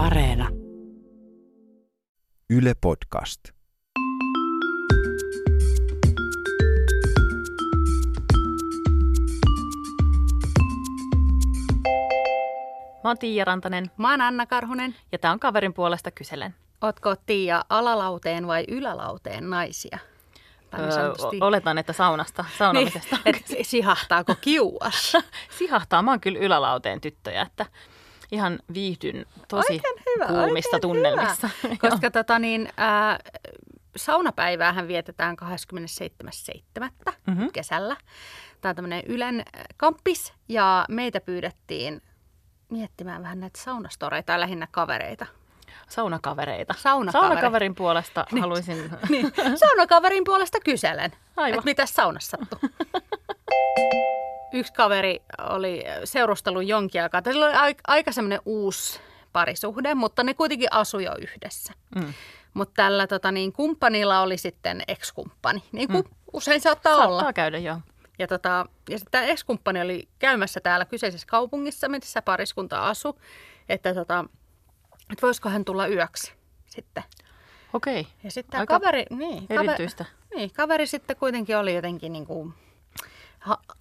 Areena. Yle Podcast. Mä oon Tiia Rantanen Mä oon Anna Karhunen. ja tää on kaverin puolesta kyselen. Ootko Tiia alalauteen vai ylälauteen naisia? Öö, oletan, että saunasta, saunomisesta. Niin, et sihahtaako kiuas? Sihahtaa, mä oon kyllä ylälauteen tyttöjä, että ihan viihdyn tosi Oikein hyvä, kuumissa oikein tunnelmissa. Hyvä. Koska tota niin, äh, saunapäiväähän vietetään 27.7. Mhm. kesällä. Tämä on tämmöinen Ylen kamppis ja meitä pyydettiin miettimään vähän näitä saunastoreita ja lähinnä kavereita. Saunakavereita. Saunakaveri. Saunakaverin puolesta Niin. haluaisin... Niin, saunakaverin puolesta kyselen, Aivan. että mitä saunassa sattuu. Yksi kaveri oli seurustellut jonkin aikaa. Sillä oli aika, semmoinen uusi parisuhde, mutta ne kuitenkin asui jo yhdessä. Mm. Mutta tällä tota, niin, kumppanilla oli sitten ex-kumppani, niin kuin mm. usein saattaa, Saattaa olla. käydä, joo. Ja, tota, ja sitten tämä ex-kumppani oli käymässä täällä kyseisessä kaupungissa, missä pariskunta asui, että, tota, että voisiko hän tulla yöksi sitten. Okei, Ja sitten tämä kaveri, niin, erityistä. niin, kaveri sitten kuitenkin oli jotenkin niin kuin,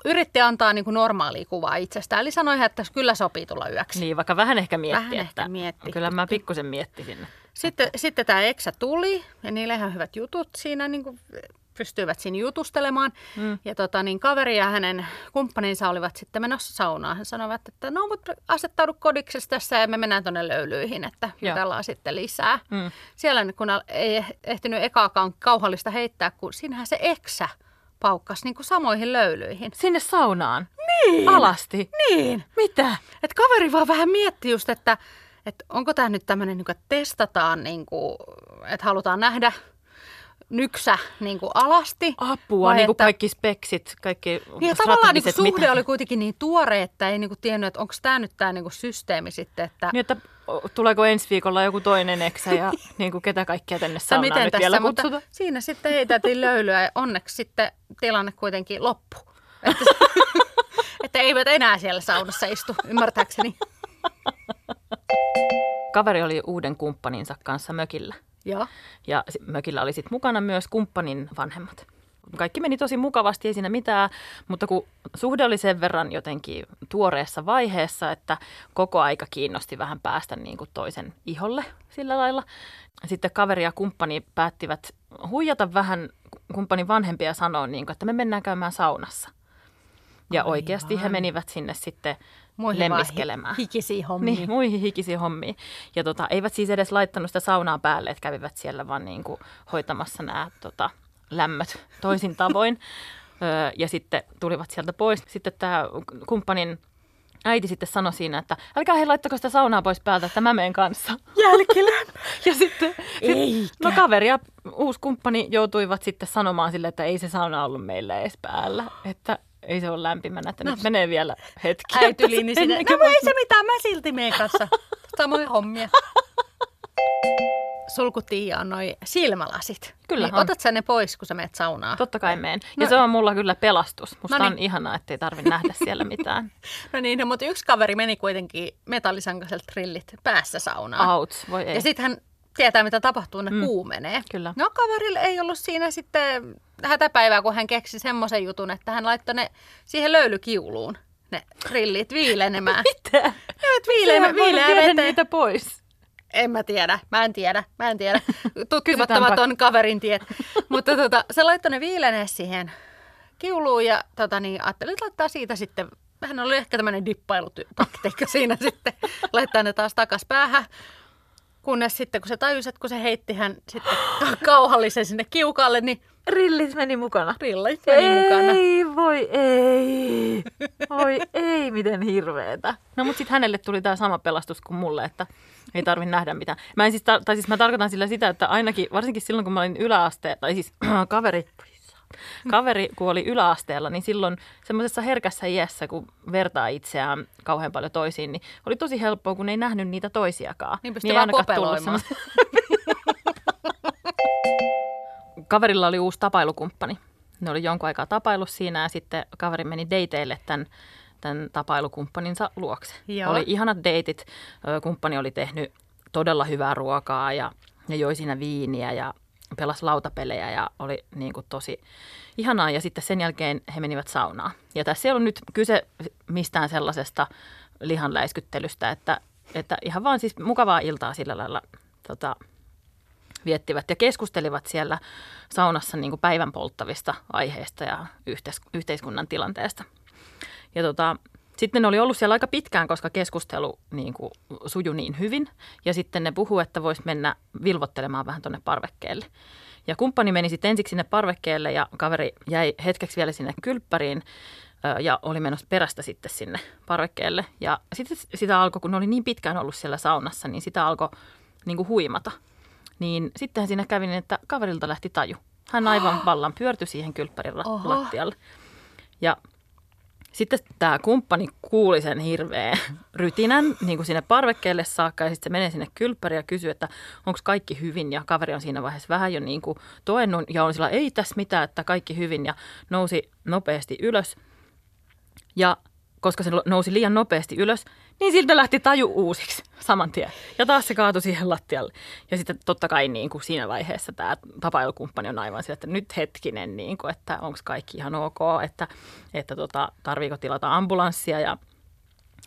yritti antaa niin kuin normaalia kuvaa itsestään. Eli sanoi, että kyllä sopii tulla yöksi. Niin, vaikka vähän ehkä mietti, Vähän että ehkä mietti. kyllä mä pikkusen miettisin. Sitten, sitten tämä eksä tuli ja niillä ihan hyvät jutut siinä niin kuin pystyivät siinä jutustelemaan. Mm. Ja tota, niin kaveri ja hänen kumppaninsa olivat sitten menossa saunaan. He sanoivat, että no mutta asettaudu kodiksessa tässä ja me mennään tuonne löylyihin, että jutellaan sitten lisää. Mm. Siellä kun ei ehtinyt ekaakaan kauhallista heittää, kun siinähän se eksä paukkasi niin kuin samoihin löylyihin. Sinne saunaan? Niin. Alasti? Niin. Mitä? Et kaveri vaan vähän mietti just, että, että onko tämä nyt tämmöinen, niin että testataan, niin kuin, että halutaan nähdä nyksä niin kuin alasti. Apua, niin kuin että- kaikki speksit, kaikki Niin ja tavallaan niin kuin suhde mitä- oli kuitenkin niin tuore, että ei niin kuin tiennyt, että onko tämä nyt tämä niin kuin systeemi sitten, että, Niin, että tuleeko ensi viikolla joku toinen eksä ja niin kuin ketä kaikkia tänne että saunaan nyt vielä mutta kutsuta? siinä sitten heitätiin löylyä ja onneksi sitten tilanne kuitenkin loppui. Että, että eivät enää siellä saunassa istu, ymmärtääkseni. Kaveri oli uuden kumppaninsa kanssa mökillä. Joo. Ja mökillä oli sitten mukana myös kumppanin vanhemmat. Kaikki meni tosi mukavasti, ei siinä mitään, mutta kun suhde oli sen verran jotenkin tuoreessa vaiheessa, että koko aika kiinnosti vähän päästä niin kuin toisen iholle sillä lailla. Sitten kaveri ja kumppani päättivät huijata vähän kumppanin vanhempia ja sanoa, niin kuin, että me mennään käymään saunassa. Ja Aivan. oikeasti he menivät sinne sitten Muihin lemmiskelemään. hi- hikisiä hommia. Niin, muihin hikisiin hommiin. Ja tota, eivät siis edes laittanut sitä saunaa päälle, että kävivät siellä vaan niin kuin hoitamassa nämä tota, lämmöt toisin tavoin. öö, ja sitten tulivat sieltä pois. Sitten tämä kumppanin äiti sitten sanoi siinä, että älkää he laittako sitä saunaa pois päältä, että mä menen kanssa. Jälkilämpö. Ja sitten, sit, no kaveri ja uusi kumppani joutuivat sitten sanomaan sille, että ei se sauna ollut meillä edes päällä. Että ei se ole lämpimänä, että no, nyt menee vielä hetki. Äiti että yli, niin se- sinne, no kuin ei se mitään, mä silti meen kanssa. Samoja hommia. Sulku Tiia on noi silmälasit. Kyllä niin, on. Otat sä ne pois, kun sä menet saunaan? Totta kai meen. Ja No- se on mulla kyllä pelastus. Musta No on niin. ihanaa, ettei tarvitse nähdä siellä mitään. No niin, no, mutta yksi kaveri meni kuitenkin metallisankaiselta trillit päässä saunaan. Outs, voi ei. Ja sitten hän tietää, mitä tapahtuu, ne mm. kuumenee. Kyllä. No kaverille ei ollut siinä sitten hätäpäivää, kun hän keksi semmoisen jutun, että hän laittoi ne siihen löylykiuluun, ne grillit viilenemään. Mitä? Ne viileä, viileä veteen. niitä pois. En mä tiedä, mä en tiedä, mä en tiedä. Kysytäänpä. Tutkimattamaton kaverin tiet. Mutta tota, se laittoi ne viilenee siihen kiuluun ja tota, niin, ajattelin, että laittaa siitä sitten, hän oli ehkä tämmöinen dippailutaktiikka siinä sitten, laittaa ne taas takas päähän. Kunnes sitten, kun se tajusi, että kun se heitti hän sitten ka- kauhallisen sinne kiukalle, niin Rillit meni mukana. rillit meni mukana. Ei, voi ei. Voi ei, miten hirveetä. No mutta sitten hänelle tuli tämä sama pelastus kuin mulle, että ei tarvi nähdä mitään. Mä en siis, tar- tai siis mä tarkoitan sillä sitä, että ainakin, varsinkin silloin kun mä olin yläaste, tai siis kaveri, kaveri kun oli yläasteella, niin silloin semmoisessa herkässä iässä, kun vertaa itseään kauhean paljon toisiin, niin oli tosi helppoa, kun ei nähnyt niitä toisiakaan. Niin pystyi ei vaan kopeloimaan. Kaverilla oli uusi tapailukumppani. Ne oli jonkun aikaa tapailut siinä ja sitten kaveri meni dateille tämän, tämän tapailukumppaninsa luokse. Joo. Oli ihanat deitit. Kumppani oli tehnyt todella hyvää ruokaa ja, ja joi siinä viiniä ja pelasi lautapelejä ja oli niin kuin tosi ihanaa. Ja sitten sen jälkeen he menivät saunaan. Ja tässä ei ollut nyt kyse mistään sellaisesta lihanläiskyttelystä, että, että ihan vaan siis mukavaa iltaa sillä lailla tota, viettivät ja keskustelivat siellä saunassa niin kuin päivän polttavista aiheista ja yhteis- yhteiskunnan tilanteesta. Ja tota, sitten ne oli ollut siellä aika pitkään, koska keskustelu niin kuin, sujui niin hyvin. Ja sitten ne puhu, että voisi mennä vilvottelemaan vähän tuonne parvekkeelle. Ja kumppani meni sitten ensiksi sinne parvekkeelle ja kaveri jäi hetkeksi vielä sinne kylppäriin ja oli menossa perästä sitten sinne parvekkeelle. Ja sitten sitä alkoi, kun ne oli niin pitkään ollut siellä saunassa, niin sitä alkoi niin kuin huimata. Niin sittenhän siinä kävi niin, että kaverilta lähti taju. Hän aivan vallan pyörtyi siihen kylppärin lattialle. Ja sitten tämä kumppani kuuli sen hirveän rytinän niin kuin sinne parvekkeelle saakka ja sitten se menee sinne kylppäriin ja kysyy, että onko kaikki hyvin ja kaveri on siinä vaiheessa vähän jo niin kuin toennut ja on sillä ei tässä mitään, että kaikki hyvin ja nousi nopeasti ylös. Ja koska se nousi liian nopeasti ylös, niin siltä lähti taju uusiksi saman tien. Ja taas se kaatui siihen lattialle. Ja sitten totta kai niin kuin siinä vaiheessa tämä tapailukumppani on aivan sillä, että nyt hetkinen, niin kuin, että onko kaikki ihan ok, että, että tota, tarviiko tilata ambulanssia ja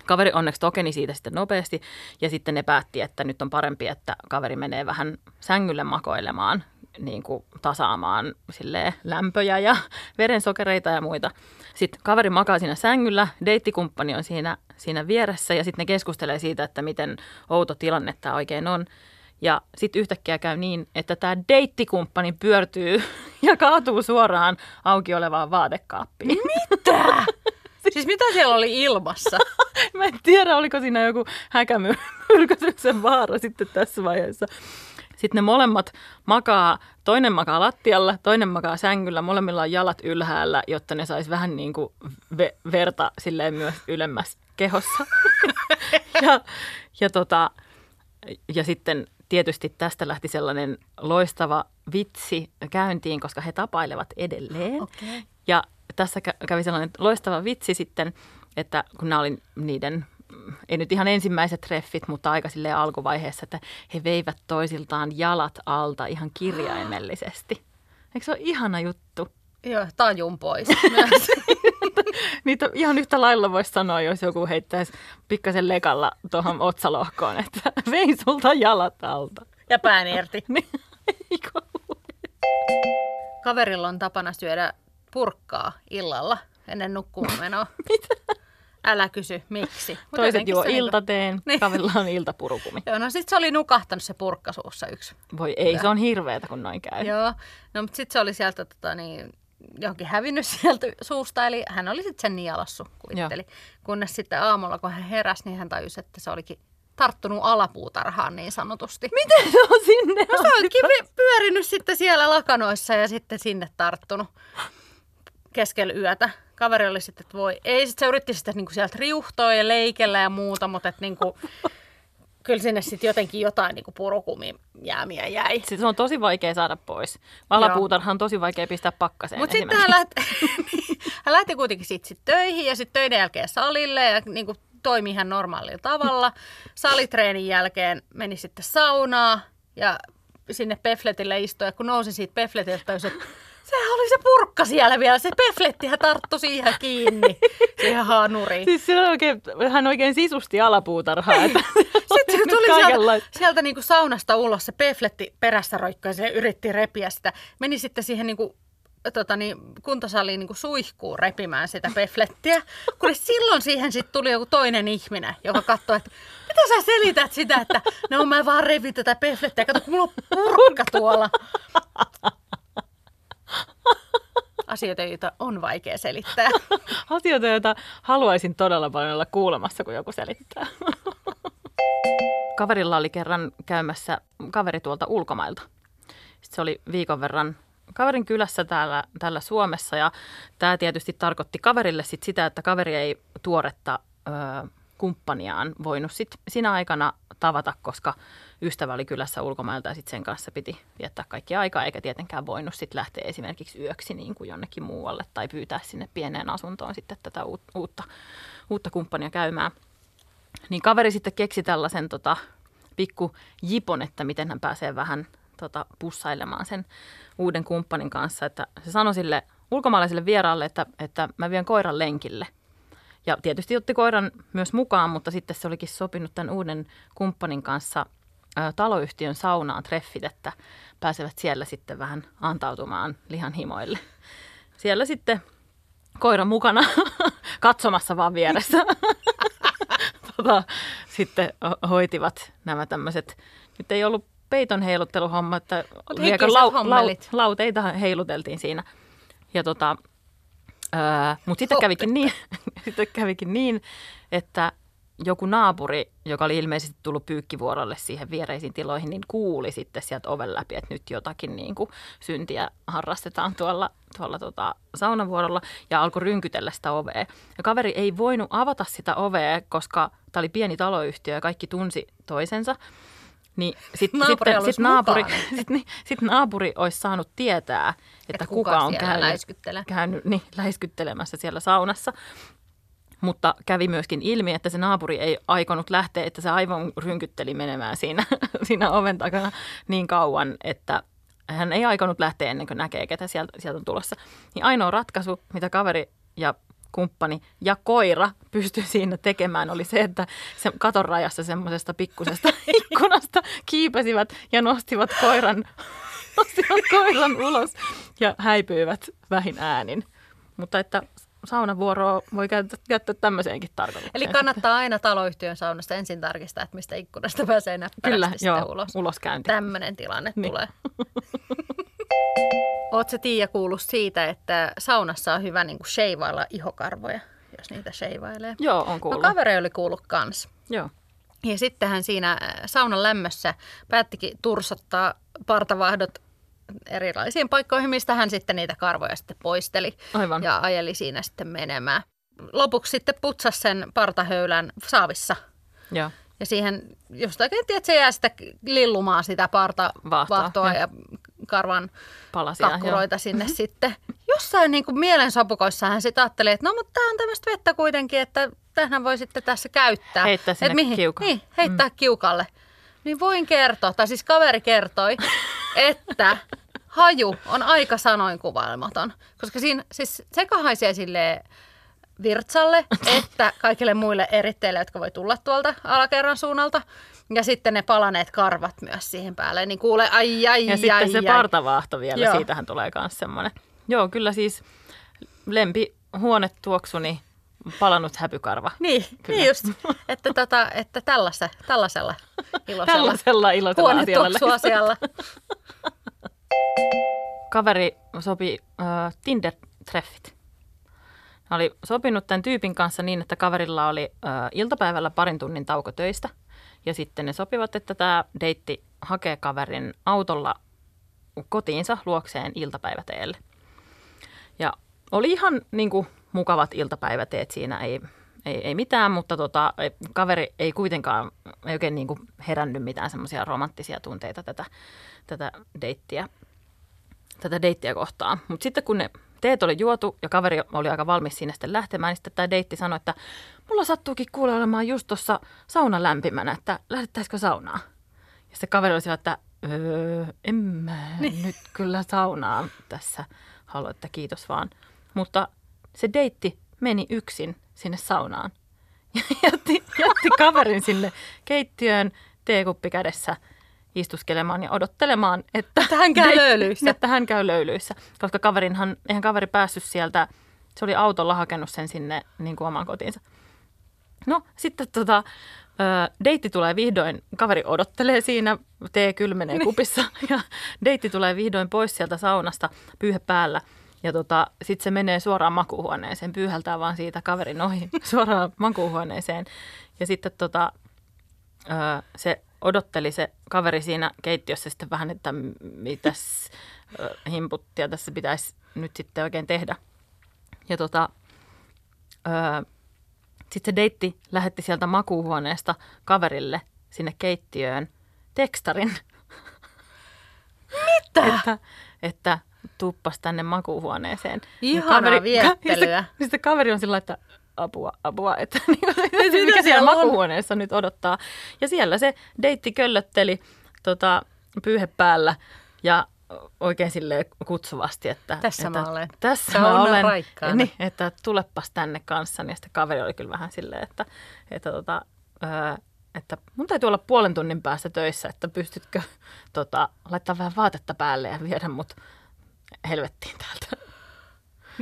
Kaveri onneksi tokeni siitä sitten nopeasti ja sitten ne päätti, että nyt on parempi, että kaveri menee vähän sängylle makoilemaan, niin kuin tasaamaan lämpöjä ja verensokereita ja muita. Sitten kaveri makaa siinä sängyllä, deittikumppani on siinä, siinä vieressä ja sitten ne keskustelee siitä, että miten outo tilanne tämä oikein on. Ja sitten yhtäkkiä käy niin, että tämä deittikumppani pyörtyy ja kaatuu suoraan auki olevaan vaatekaappiin. Mitä? Siis mitä siellä oli ilmassa? Mä en tiedä, oliko siinä joku häkämyrkytyksen vaara sitten tässä vaiheessa. Sitten ne molemmat makaa, toinen makaa lattialla, toinen makaa sängyllä, molemmilla on jalat ylhäällä, jotta ne sais vähän niin kuin ve- verta silleen myös ylemmäs kehossa. ja, ja, tota, ja sitten tietysti tästä lähti sellainen loistava vitsi käyntiin, koska he tapailevat edelleen. Okay. Ja tässä kävi sellainen loistava vitsi sitten, että kun nämä oli niiden ei nyt ihan ensimmäiset treffit, mutta aika sille alkuvaiheessa, että he veivät toisiltaan jalat alta ihan kirjaimellisesti. Eikö se ole ihana juttu? Joo, tajun pois myös. Niitä ihan yhtä lailla voisi sanoa, jos joku heittäisi pikkasen lekalla tuohon otsalohkoon, että vein sulta jalat alta. Ja pään irti. Niin, Kaverilla on tapana syödä purkkaa illalla ennen nukkumaan menoa. Mitä? Älä kysy, miksi. Mut Toiset juo iltateen, niin. kavilla on iltapurukumi. Joo, no sit se oli nukahtanut se purkkasuussa yksi. Voi ei, se on hirveetä kun noin käy. Joo, no mutta sitten se oli sieltä tota, niin, johonkin hävinnyt sieltä suusta, eli hän oli sitten sen nialassu, kuvitteli. Joo. Kunnes sitten aamulla, kun hän heräsi, niin hän tajusi, että se olikin tarttunut alapuutarhaan niin sanotusti. Miten se on sinne? No se onkin pyörinyt sitten siellä lakanoissa ja sitten sinne tarttunut keskellä yötä kaveri oli sitten, että voi, ei, sitten se yritti sitten niin kuin sieltä riuhtoa ja leikellä ja muuta, mutta että niin kuin, kyllä sinne sitten jotenkin jotain niin purukumijäämiä jäi. Sitten se on tosi vaikea saada pois. Valapuutarha on tosi vaikea pistää pakkaseen Mutta sitten hän lähti, hän lähti kuitenkin sitten sit töihin ja sitten töiden jälkeen salille ja niin kuin toimi ihan normaalilla tavalla. Salitreenin jälkeen meni sitten saunaa ja sinne Pefletille istui ja kun nousi siitä Pefletiltä, että Sehän oli se purkka siellä vielä. Se peflettihän tarttu siihen kiinni, siihen haanuriin. Siis se oikein, hän oikein sisusti alapuutarhaa. Että Sitten se tuli sieltä, sieltä niin kuin saunasta ulos, se pefletti perässä roikkoi ja se yritti repiä sitä. Meni sitten siihen niin kuin tota niin, kuntosaliin niin suihkuun repimään sitä peflettiä. Kun silloin siihen sitten tuli joku toinen ihminen, joka katsoi, että mitä sä selität sitä, että no mä vaan revin tätä peflettiä. Kato, kun mulla on purkka tuolla asioita, joita on vaikea selittää. asioita, joita haluaisin todella paljon olla kuulemassa, kun joku selittää. Kaverilla oli kerran käymässä kaveri tuolta ulkomailta. Sitten se oli viikon verran kaverin kylässä täällä, täällä Suomessa ja tämä tietysti tarkoitti kaverille sit sitä, että kaveri ei tuoretta ö, kumppaniaan voinut sit sinä aikana tavata, koska ystävä oli kylässä ulkomailta ja sitten sen kanssa piti viettää kaikki aikaa, eikä tietenkään voinut sitten lähteä esimerkiksi yöksi niin kuin jonnekin muualle tai pyytää sinne pieneen asuntoon sitten tätä uutta, uutta kumppania käymään. Niin kaveri sitten keksi tällaisen tota, pikku jipon, että miten hän pääsee vähän tota, pussailemaan sen uuden kumppanin kanssa. Että se sanoi sille ulkomaalaiselle vieraalle, että, että mä vien koiran lenkille. Ja tietysti otti koiran myös mukaan, mutta sitten se olikin sopinut tämän uuden kumppanin kanssa taloyhtiön saunaan treffit, että pääsevät siellä sitten vähän antautumaan lihan himoille. Siellä sitten koira mukana katsomassa vaan vieressä. tota, sitten hoitivat nämä tämmöiset, nyt ei ollut peiton heilutteluhomma, että hikeiset hommelit. lauteita heiluteltiin siinä. Ja tota, ää, mutta sitten kävikin, niin, sitten kävikin niin, että joku naapuri, joka oli ilmeisesti tullut pyykkivuorolle siihen viereisiin tiloihin, niin kuuli sitten sieltä oven läpi, että nyt jotakin niin kuin syntiä harrastetaan tuolla, tuolla tota saunavuorolla ja alkoi rynkytellä sitä ovea. Ja kaveri ei voinut avata sitä ovea, koska tämä oli pieni taloyhtiö ja kaikki tunsi toisensa. Niin sit, Naapuri sitten, sit naapuri, sit, niin, sit naapuri olisi saanut tietää, että, Että kuka, kuka on käynyt, läiskyttelee. käynyt niin, läiskyttelemässä siellä saunassa. Mutta kävi myöskin ilmi, että se naapuri ei aikonut lähteä, että se aivan rynkytteli menemään siinä, siinä oven takana niin kauan, että hän ei aikonut lähteä ennen kuin näkee, ketä sieltä, sieltä on tulossa. Niin ainoa ratkaisu, mitä kaveri ja kumppani ja koira pystyi siinä tekemään, oli se, että se katon rajassa semmoisesta pikkusesta ikkunasta kiipesivät ja nostivat koiran, nostivat koiran ulos ja häipyivät vähin äänin. Mutta että saunavuoroa voi käyttää, käyttää tämmöiseenkin tarkoitukseen. Eli kannattaa aina taloyhtiön saunasta ensin tarkistaa, että mistä ikkunasta pääsee näppärästi Kyllä, joo, ulos. uloskäynti. Tämmöinen tilanne Niin. tulee. Oletko Tiia kuullut siitä, että saunassa on hyvä niin kuin sheivailla ihokarvoja, jos niitä sheivailee? Joo, on No kuullut. kaveri oli kuullut kans. Joo. Ja sitten hän siinä saunan lämmössä päättikin tursottaa partavahdot erilaisiin paikkoihin, mistä hän sitten niitä karvoja sitten poisteli Aivan. ja ajeli siinä sitten menemään. Lopuksi sitten putsasi sen partahöylän saavissa Joo. ja siihen jostakin, että se jää sitä lillumaan sitä parta Vaahtoa, vaahtoa joo. ja karvan Palasia. kakkuroita sinne sitten. Jossain niin kuin mielensopukoissa hän sitten ajatteli, että no mutta tämä on tämmöistä vettä kuitenkin, että tähän voi sitten tässä käyttää. Heittää sinne Et mihin? kiukaan. Niin, heittää mm. kiukalle. Niin voin kertoa, tai siis kaveri kertoi, että haju on aika sanoin kuvailmaton. Koska siinä siis sekä haisee silleen virtsalle, että kaikille muille eritteille, jotka voi tulla tuolta alakerran suunnalta. Ja sitten ne palaneet karvat myös siihen päälle, niin kuulee ai ai Ja ai, sitten ai, se ai. partavaahto vielä, Joo. siitähän tulee myös semmoinen. Joo, kyllä siis lempi huonetuoksuni palannut häpykarva. Niin, Kyllä. niin just, että, tota, että tällaisella, tällaisella iloisella Tällaisella iloisella asialla. huonetuoksuasialla. Kaveri sopi äh, Tinder-treffit. Hän oli sopinut tämän tyypin kanssa niin, että kaverilla oli äh, iltapäivällä parin tunnin tauko töistä. Ja sitten ne sopivat, että tämä deitti hakee kaverin autolla kotiinsa luokseen iltapäiväteelle. Ja oli ihan niin kuin, mukavat iltapäiväteet siinä, ei, ei, ei mitään, mutta tota, ei- kaveri ei kuitenkaan ei oikein niin kuin herännyt mitään semmoisia romanttisia tunteita tätä, tätä deittiä, tätä deittiä kohtaan. Mutta sitten kun ne teet oli juotu ja kaveri oli aika valmis siinä sitten lähtemään, niin sitten tämä deitti sanoi, että mulla sattuukin kuule olemaan just tuossa sauna lämpimänä, että lähdettäisikö saunaan? Ja sitten kaveri oli sillä, että öö, en mä niin. nyt kyllä saunaan tässä halua, että kiitos vaan. Mutta se deitti meni yksin sinne saunaan ja jätti, jätti kaverin sinne keittiöön teekuppi kädessä istuskelemaan ja odottelemaan, että, Että hän käy deitti- löylyissä. Että hän käy löylyissä, koska kaverinhan, eihän kaveri päässyt sieltä, se oli autolla hakenut sen sinne niin kuin omaan kotiinsa. No sitten tota, deitti tulee vihdoin, kaveri odottelee siinä, tee kylmenee kupissa ja deitti tulee vihdoin pois sieltä saunasta pyyhe päällä. Ja tota, sitten se menee suoraan makuuhuoneeseen, pyyhältää vaan siitä kaverin ohi suoraan makuuhuoneeseen. Ja sitten tota, se odotteli se kaveri siinä keittiössä sitten vähän, että mitäs himputtia tässä pitäisi nyt sitten oikein tehdä. Ja tota, sitten se deitti lähetti sieltä makuuhuoneesta kaverille sinne keittiöön tekstarin. Mitä? että, että tuppas tänne makuuhuoneeseen. Ihanaa Niin viettelyä. Ja sitten, sitten kaveri on sillä että apua, apua, että niin kuin, mikä siellä siellä on? makuhuoneessa nyt odottaa. Ja siellä se deitti köllötteli tota, pyyhe päällä ja oikein sille kutsuvasti, että Tässä että, mä olen. Tässä Se mä on olen. raikkaana. Niin, että tulepas tänne kanssani. Ja sitten kaveri oli kyllä vähän silleen, että, että, tota, että mun täytyy olla puolen tunnin päästä töissä, että pystytkö tota, laittaa vähän vaatetta päälle ja viedä mut helvettiin täältä.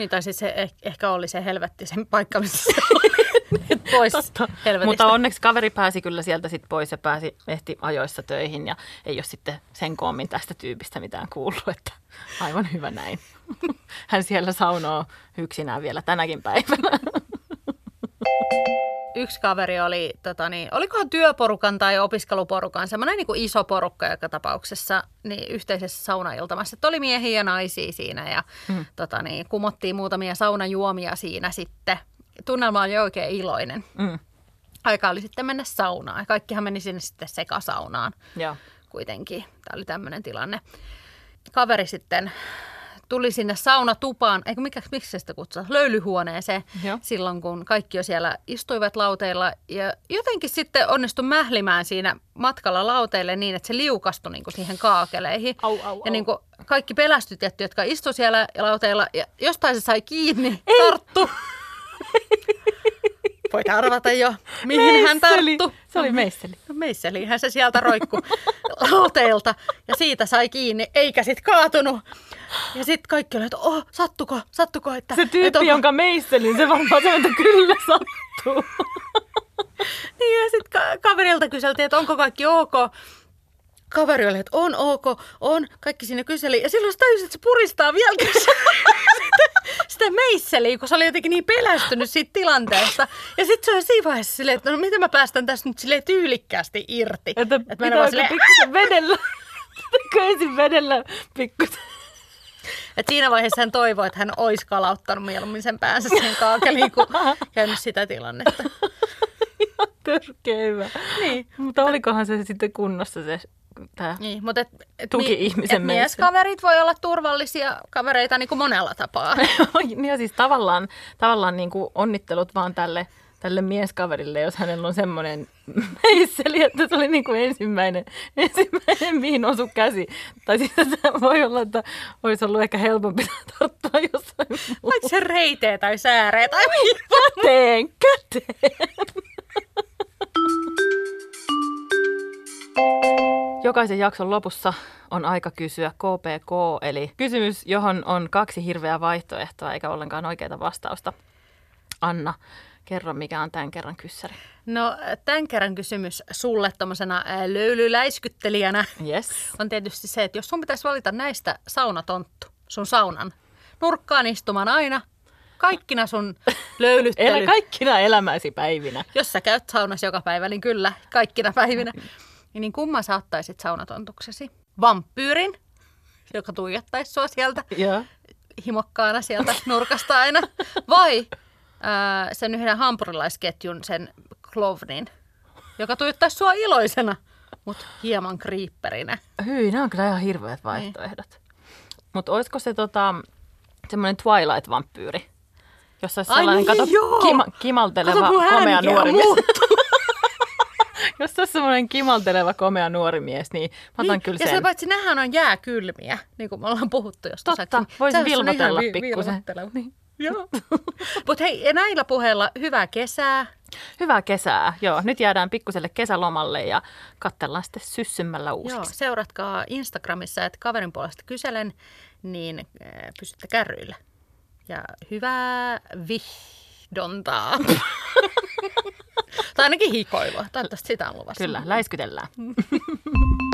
Niin, tai siis se eh- ehkä oli se helvetti sen paikka, missä se. Pois Totta. helvetistä. Mutta onneksi kaveri pääsi kyllä sieltä sit pois ja pääsi ehti ajoissa töihin ja ei ole sitten sen koommin tästä tyypistä mitään kuullut, että aivan hyvä näin. Hän siellä saunoo yksinään vielä tänäkin päivänä. Yksi kaveri oli, tota niin, olikohan työporukan tai opiskeluporukan, semmoinen niin kuin iso porukka joka tapauksessa niin yhteisessä saunailtamassa. Että oli miehiä ja naisia siinä ja mm. tota niin, kumottiin muutamia saunajuomia siinä sitten. Tunnelma oli oikein iloinen. Mm. Aika oli sitten mennä saunaan. ja Kaikkihan meni sinne sitten sekasaunaan Joo. kuitenkin. Tämä oli tämmöinen tilanne. Kaveri sitten tuli sinne saunatupaan, eikö mikä, miksi se sitä kutsuu, löylyhuoneeseen Joo. silloin, kun kaikki jo siellä istuivat lauteilla. Ja jotenkin sitten onnistui mählimään siinä matkalla lauteille niin, että se liukastui niin kuin siihen kaakeleihin. Au, au, ja au. niin kuin kaikki pelästyt jätty, jotka istuivat siellä lauteilla ja jostain se sai kiinni, tarttu. Voit arvata jo, mihin hän Meisseli. tarttu. Se oli meisseli. No meisselihän se sieltä roikku lauteelta ja siitä sai kiinni, eikä sit kaatunut. Ja sitten kaikki oli, että oh, sattuko, sattuko. Että, Se että tyyppi, onko- jonka meisselin, se varmaan sanoi, että kyllä sattuu. Niin ja sitten ka- kaverilta kyseltiin, että onko kaikki ok. Kaveri oli, että on ok, on. Kaikki sinne kyseli. Ja silloin se tajusi, että se puristaa vieläkin sitä, meisseliä, kun se oli jotenkin niin pelästynyt siitä tilanteesta. Ja sitten se oli siinä vaiheessa silleen, että no miten mä päästän tästä nyt silleen tyylikkäästi irti. Että en pitääkö silleen, pikkusen vedellä? Pitääkö ensin vedellä pikkusen? Et siinä vaiheessa hän toivoi, että hän olisi kalauttanut mieluummin sen päänsä siihen kaakeliin, kuin käynyt sitä tilannetta. Törkeä hyvä. Niin. Mutta olikohan se sitten kunnossa se tää? Niin, mutta et, et Tuki ihmisen et mieskaverit voi olla turvallisia kavereita niin kuin monella tapaa. niin ja siis tavallaan, tavallaan niin kuin onnittelut vaan tälle, tälle mieskaverille, jos hänellä on semmoinen meisseli, että se oli niin kuin ensimmäinen, ensimmäinen, mihin osu käsi. Tai tämä voi olla, että olisi ollut ehkä helpompi tarttua jossain. Vaikka se reitee tai sääree tai mitä. Käteen, käteen. Jokaisen jakson lopussa on aika kysyä KPK, eli kysymys, johon on kaksi hirveää vaihtoehtoa eikä ollenkaan oikeaa vastausta. Anna, kerro mikä on tämän kerran kyssäri. No tämän kerran kysymys sulle tuommoisena löylyläiskyttelijänä Yes. on tietysti se, että jos sun pitäisi valita näistä saunatonttu, sun saunan, nurkkaan istumaan aina, kaikkina sun löylyttely. Elä kaikkina elämäsi päivinä. Jos sä käyt saunassa joka päivä, niin kyllä, kaikkina päivinä. Niin kumman sä ottaisit saunatontuksesi? Vampyyrin, joka tuijottaisi sua sieltä Joo. himokkaana sieltä nurkasta aina. Vai ää, sen yhden hampurilaisketjun, sen klovnin, joka tuijottaisi sua iloisena, mutta hieman kriipperinä. Hyi, nämä on kyllä ihan hirveät vaihtoehdot. Mutta olisiko se tota, semmoinen Twilight-vampyyri? Jossa olisi Ai sellainen, niin, kato, joo. kima, kimalteleva, Kato, komea nuori mies. Jos se olisi semmoinen kimalteleva, komea nuori mies, niin mä otan Niin, kyllä ja sen. sitä paitsi nehän on jääkylmiä, niin kuin me ollaan puhuttu jostain. Totta, voisi vilvotella pikkusen. Niin. Joo. Mutta hei, ja näillä puheilla hyvää kesää. Hyvää kesää. Joo, nyt jäädään pikkuselle kesälomalle ja katsellaan sitten syssymällä Joo, uusiksi. seuratkaa Instagramissa, että kaverin puolesta kyselen, niin äh, pysytte kärryillä. Ja hyvää vihdontaa. tai ainakin hikoilua. Toivottavasti sitä on luvassa. Kyllä, läiskytellään.